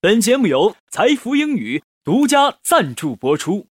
本节目由财富英语独家赞助播出。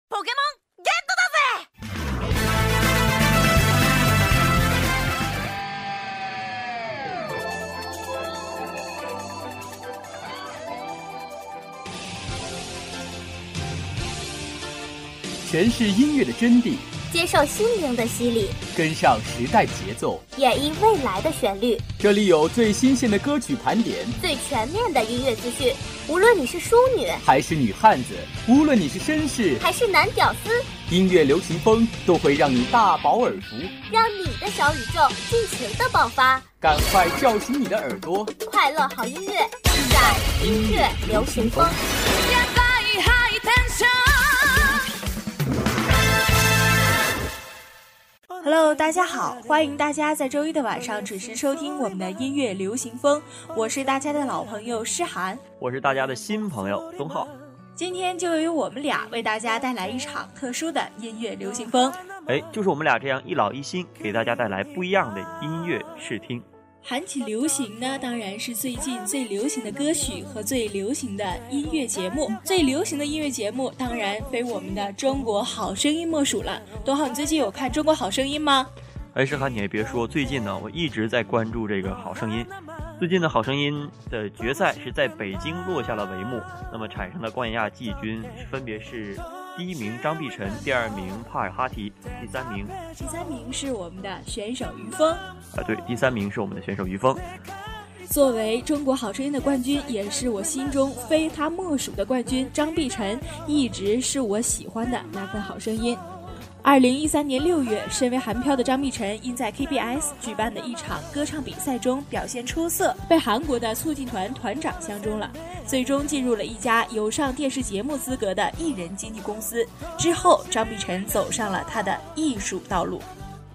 诠释音乐的真谛，接受心灵的洗礼，跟上时代节奏，演绎未来的旋律。这里有最新鲜的歌曲盘点，最全面的音乐资讯。无论你是淑女还是女汉子，无论你是绅士还是男屌丝，音乐流行风都会让你大饱耳福，让你的小宇宙尽情的爆发。赶快叫醒你的耳朵，快乐好音乐在音乐流行风。Hello，大家好，欢迎大家在周一的晚上准时收听我们的音乐流行风。我是大家的老朋友诗涵，我是大家的新朋友宗浩。今天就由我们俩为大家带来一场特殊的音乐流行风。哎，就是我们俩这样一老一新，给大家带来不一样的音乐试听。谈起流行呢，当然是最近最流行的歌曲和最流行的音乐节目。最流行的音乐节目，当然非我们的《中国好声音》莫属了。东浩，你最近有看《中国好声音》吗？哎，诗涵，你还别说，最近呢，我一直在关注这个《好声音》。最近的好声音的决赛是在北京落下了帷幕，那么产生的冠亚季军分别是。第一名张碧晨，第二名帕尔哈提，第三名，第三名是我们的选手于峰。啊，对，第三名是我们的选手于峰。作为中国好声音的冠军，也是我心中非他莫属的冠军，张碧晨一直是我喜欢的那份好声音。二零一三年六月，身为韩漂的张碧晨，因在 KBS 举办的一场歌唱比赛中表现出色，被韩国的促进团团长相中了，最终进入了一家有上电视节目资格的艺人经纪公司。之后，张碧晨走上了他的艺术道路。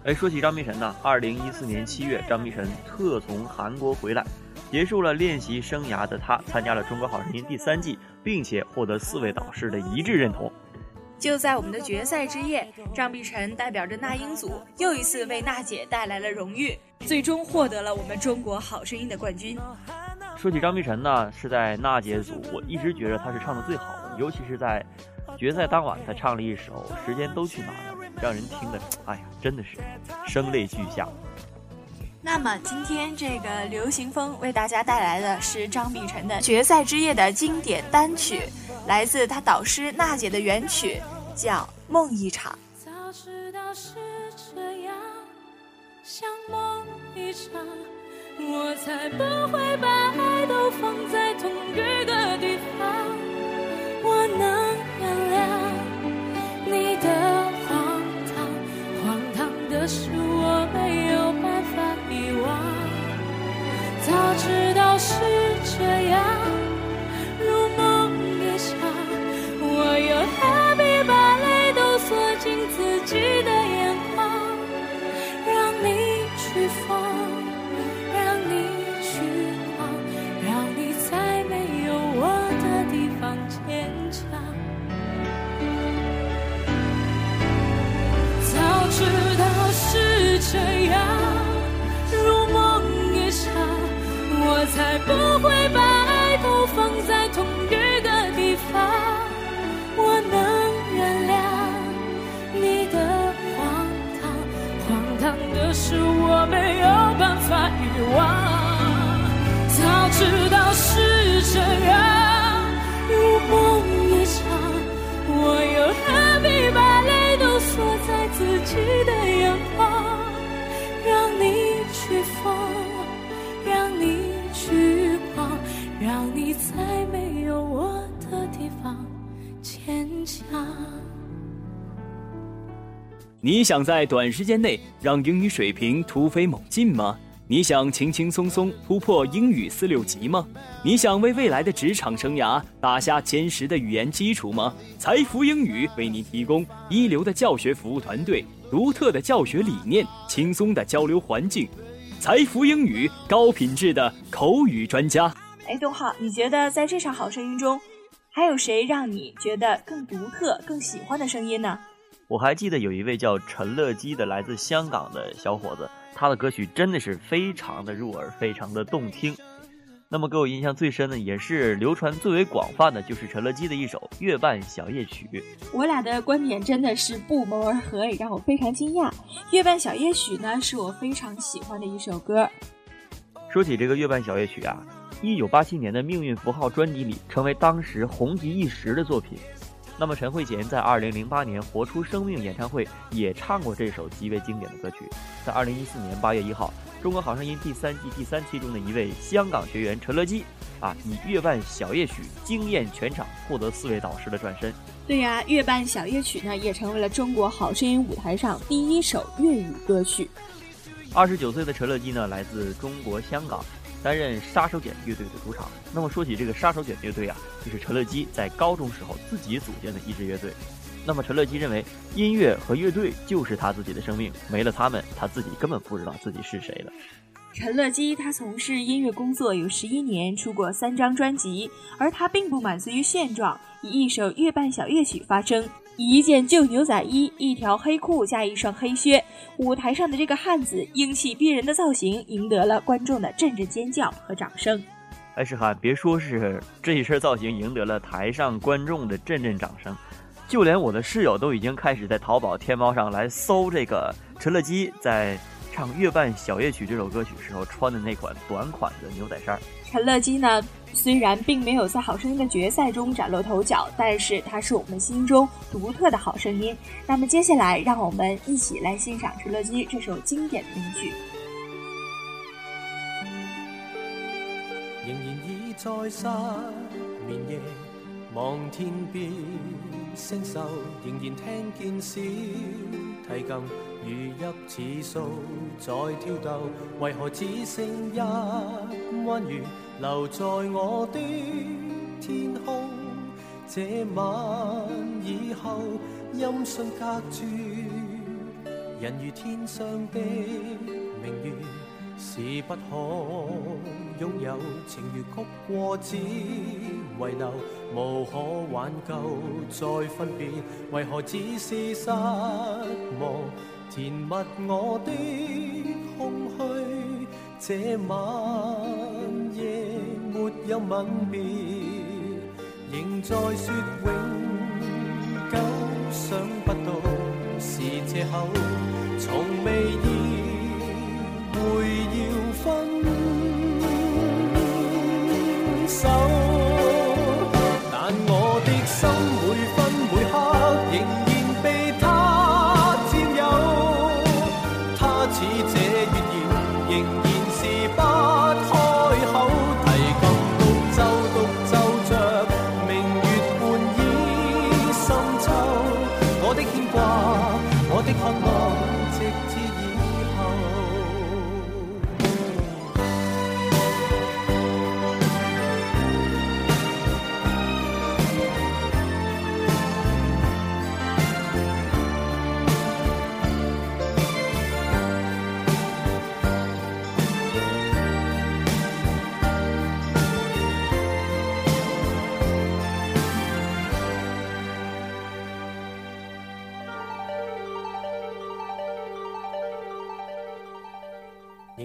哎，说起张碧晨呢，二零一四年七月，张碧晨特从韩国回来，结束了练习生涯的他，参加了《中国好声音》第三季，并且获得四位导师的一致认同。就在我们的决赛之夜，张碧晨代表着那英组又一次为娜姐带来了荣誉，最终获得了我们中国好声音的冠军。说起张碧晨呢，是在娜姐组，我一直觉得她是唱的最好的，尤其是在决赛当晚，她唱了一首《时间都去哪了》，让人听的，哎呀，真的是声泪俱下。那么今天这个流行风为大家带来的是张碧晨的决赛之夜的经典单曲。来自他导师娜姐的原曲，叫《梦一场》。早知道是这样，像梦一场，我才不会把爱都放在同一个地方。我能原谅你的荒唐，荒唐的是我没有办法遗忘。早知道是这样。Bye. 你想在短时间内让英语水平突飞猛进吗？你想轻轻松松突破英语四六级吗？你想为未来的职场生涯打下坚实的语言基础吗？财富英语为您提供一流的教学服务团队、独特的教学理念、轻松的交流环境。财富英语高品质的口语专家。哎，东浩，你觉得在这场好声音中，还有谁让你觉得更独特、更喜欢的声音呢？我还记得有一位叫陈乐基的来自香港的小伙子，他的歌曲真的是非常的入耳，非常的动听。那么给我印象最深的，也是流传最为广泛的，就是陈乐基的一首《月半小夜曲》。我俩的观点真的是不谋而合，也让我非常惊讶。《月半小夜曲》呢，是我非常喜欢的一首歌。说起这个《月半小夜曲》啊，一九八七年的《命运符号》专辑里，成为当时红极一时的作品。那么陈慧娴在二零零八年《活出生命》演唱会也唱过这首极为经典的歌曲。在二零一四年八月一号。中国好声音第三季第三期中的一位香港学员陈乐基，啊，以《月半小夜曲》惊艳全场，获得四位导师的转身。对呀，《月半小夜曲》呢，也成为了中国好声音舞台上第一首粤语歌曲。二十九岁的陈乐基呢，来自中国香港，担任杀手锏乐队的主场。那么说起这个杀手锏乐队啊，就是陈乐基在高中时候自己组建的一支乐队。那么陈乐基认为，音乐和乐队就是他自己的生命，没了他们，他自己根本不知道自己是谁了。陈乐基他从事音乐工作有十一年，出过三张专辑，而他并不满足于现状，以一首《月半小夜曲》发声，一件旧牛仔衣、一条黑裤加一双黑靴，舞台上的这个汉子英气逼人的造型，赢得了观众的阵阵尖叫和掌声。哎，诗涵，别说是这一身造型赢得了台上观众的阵阵掌声。就连我的室友都已经开始在淘宝、天猫上来搜这个陈乐基在唱《月半小夜曲》这首歌曲时候穿的那款短款的牛仔衫。陈乐基呢，虽然并没有在好声音的决赛中崭露头角，但是他是我们心中独特的好声音。那么接下来，让我们一起来欣赏陈乐基这首经典名曲。仍然已在失眠夜望天边。声秀仍然听见小提琴如泣似诉在挑逗，为何只剩一弯月留在我的天空？这晚以后音讯隔绝，人如天上的明月。是不可拥有，情如曲过只遗留，无可挽救再分别，为何只是失望？填密我的空虚，这晚夜没有吻别，仍在说永久，想不到是借口，从未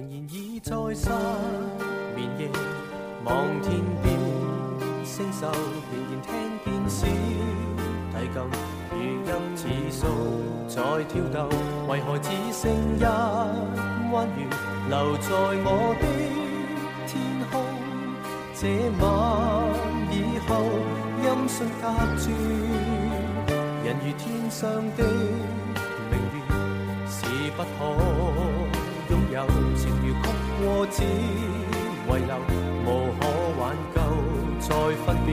仍然倚在失眠夜，望天边星宿，仍然听见小提琴如泣似诉在跳动。为何只剩一弯月留在我的天空？这晚以后音讯隔绝，人如天上的明月是不可。拥有情如曲过只遗留，无可挽救再分别，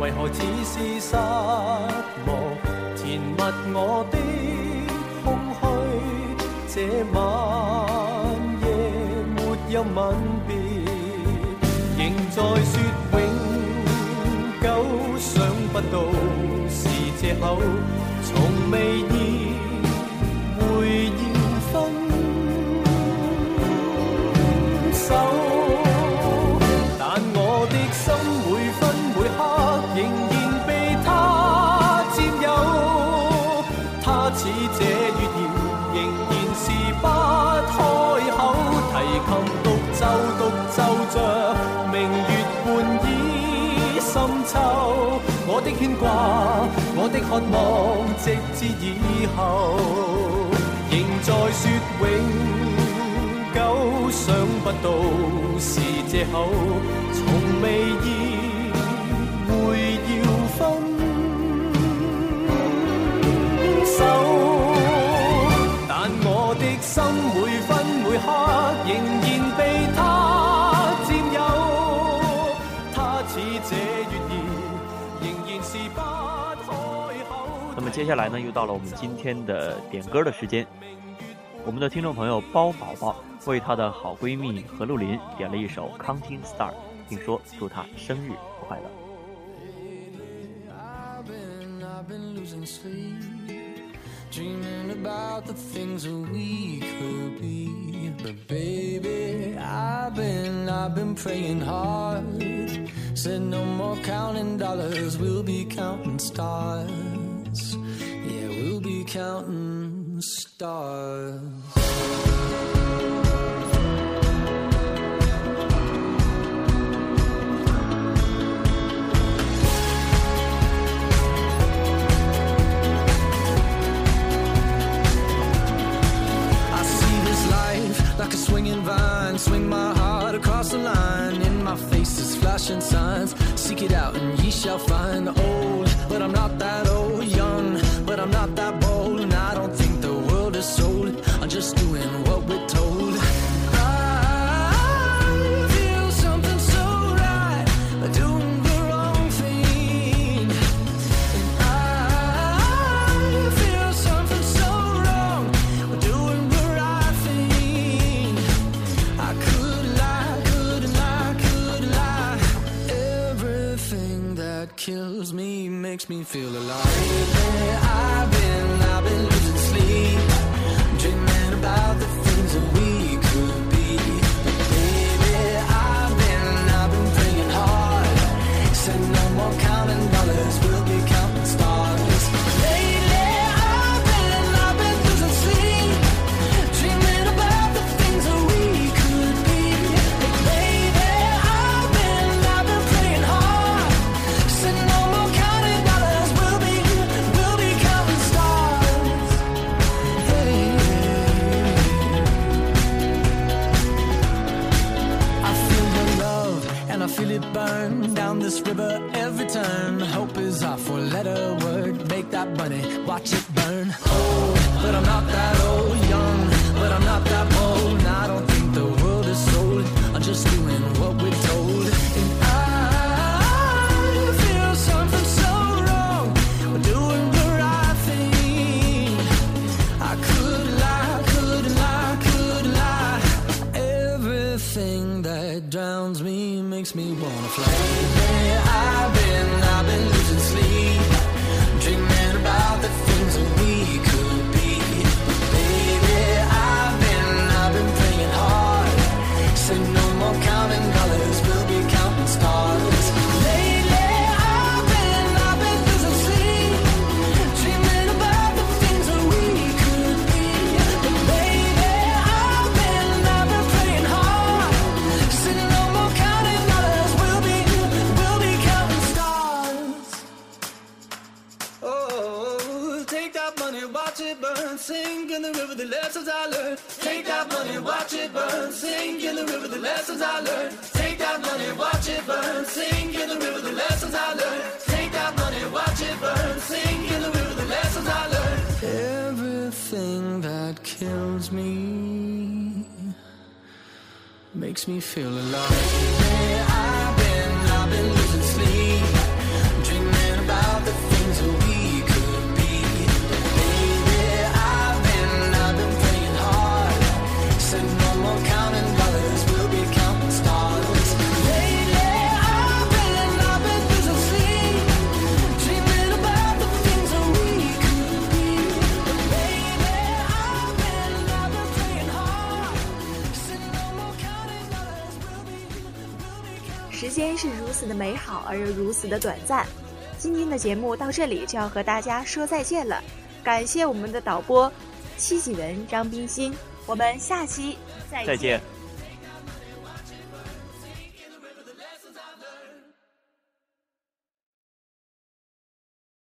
为何只是失望？填密我的空虚，这晚夜没有吻别，仍在说永久，想不到是借口，从未意但我的心每分每刻仍然被他占有。他似这月夜，仍然是不开口，提琴独奏独奏着，明月半倚深秋。我的牵挂，我的渴望，直至以后，仍在说永。到是借口，从未意会要分手，但我的心每分每刻仍然被他佔有，他似這月兒，仍然是不開口。那么接下来呢，又到了我们今天的点歌的时间。我们的听众朋友包宝宝为她的好闺蜜何露琳点了一首《Counting Star》，并说祝她生日快乐。Dreaming about the things that we could be. But baby, I've been, I've been praying hard. Said no more counting dollars, we'll be counting stars. Yeah, we'll be counting stars. I see this life like a swinging vine. Swing my heart across the line. In my face is flashing signs. Seek it out and ye shall find. Old, but I'm not that old. Young, but I'm not that feel alive. And I feel it burn down this river every turn. Hope is our four letter word. Make that money, watch it burn. Old, but I'm not that old. Young, but I'm not that bold. And I don't think the world is sold. I'm just doing what we're told. And I feel something so wrong. We're doing the right thing. I could lie, couldn't lie, couldn't lie. Everything that drowns me makes me wanna fly. Lately, I've been, I've been losing sleep, river, the lessons I learned. Take that money, watch it burn, sink in the river, the lessons I learned. Take that money, watch it burn, sink in the river, the lessons I learned. Take that money, watch it burn, sink in the river, the lessons I learned. Everything that kills me makes me feel alive. 时间是如此的美好，而又如此的短暂。今天的节目到这里就要和大家说再见了，感谢我们的导播戚继文、张冰心，我们下期再再见。